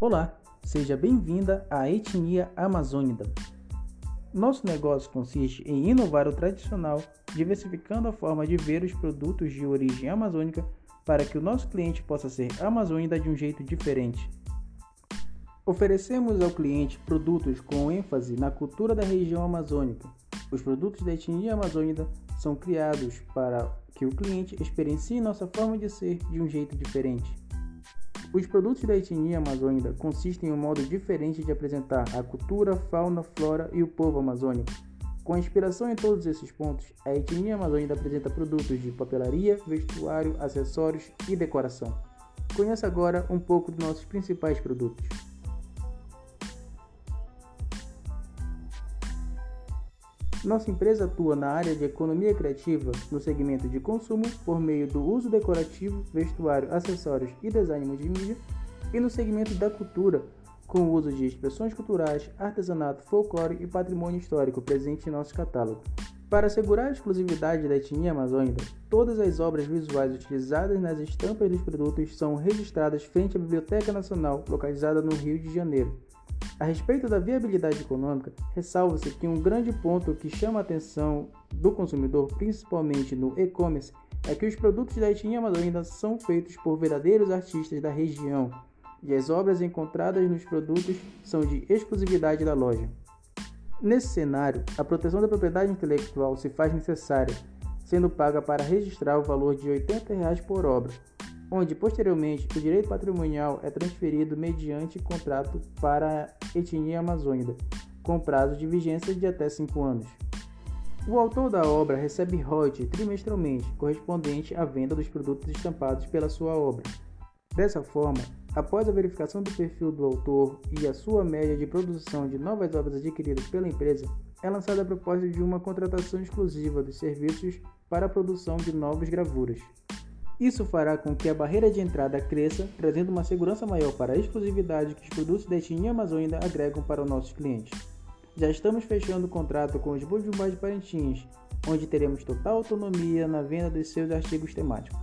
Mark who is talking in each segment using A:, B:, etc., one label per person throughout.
A: Olá, seja bem-vinda à Etnia Amazônida. Nosso negócio consiste em inovar o tradicional, diversificando a forma de ver os produtos de origem amazônica para que o nosso cliente possa ser amazônida de um jeito diferente. Oferecemos ao cliente produtos com ênfase na cultura da região amazônica. Os produtos da etnia amazônica são criados para que o cliente experiencie nossa forma de ser de um jeito diferente. Os produtos da etnia amazônica consistem em um modo diferente de apresentar a cultura, fauna, flora e o povo amazônico. Com inspiração em todos esses pontos, a etnia amazônica apresenta produtos de papelaria, vestuário, acessórios e decoração. Conheça agora um pouco dos nossos principais produtos. Nossa empresa atua na área de economia criativa no segmento de consumo por meio do uso decorativo, vestuário, acessórios e design multimídia e no segmento da cultura com o uso de expressões culturais, artesanato, folclore e patrimônio histórico presente em nosso catálogo. Para assegurar a exclusividade da etnia amazônica, todas as obras visuais utilizadas nas estampas dos produtos são registradas frente à Biblioteca Nacional, localizada no Rio de Janeiro. A respeito da viabilidade econômica, ressalva-se que um grande ponto que chama a atenção do consumidor, principalmente no e-commerce, é que os produtos da etnia amazônica são feitos por verdadeiros artistas da região e as obras encontradas nos produtos são de exclusividade da loja. Nesse cenário, a proteção da propriedade intelectual se faz necessária, sendo paga para registrar o valor de 80 reais por obra, onde posteriormente o direito patrimonial é transferido mediante contrato para etnia amazônica, com prazo de vigência de até 5 anos. O autor da obra recebe royalties trimestralmente, correspondente à venda dos produtos estampados pela sua obra. Dessa forma, após a verificação do perfil do autor e a sua média de produção de novas obras adquiridas pela empresa, é lançada a proposta de uma contratação exclusiva dos serviços para a produção de novas gravuras. Isso fará com que a barreira de entrada cresça, trazendo uma segurança maior para a exclusividade que os produtos da etnia amazônica agregam para os nossos clientes. Já estamos fechando o contrato com os Bujubás de Parintins, onde teremos total autonomia na venda dos seus artigos temáticos.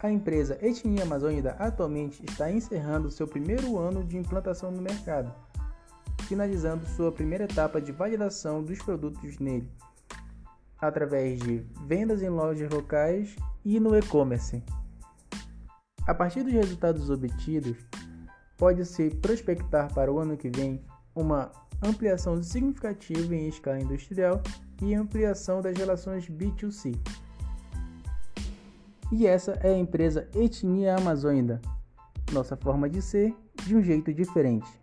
A: A empresa Etnia Amazônica atualmente está encerrando seu primeiro ano de implantação no mercado, finalizando sua primeira etapa de validação dos produtos nele através de vendas em lojas locais e no e-commerce. A partir dos resultados obtidos, pode-se prospectar para o ano que vem uma ampliação significativa em escala industrial e ampliação das relações B2C. E essa é a empresa Etnia Amazônica, nossa forma de ser de um jeito diferente.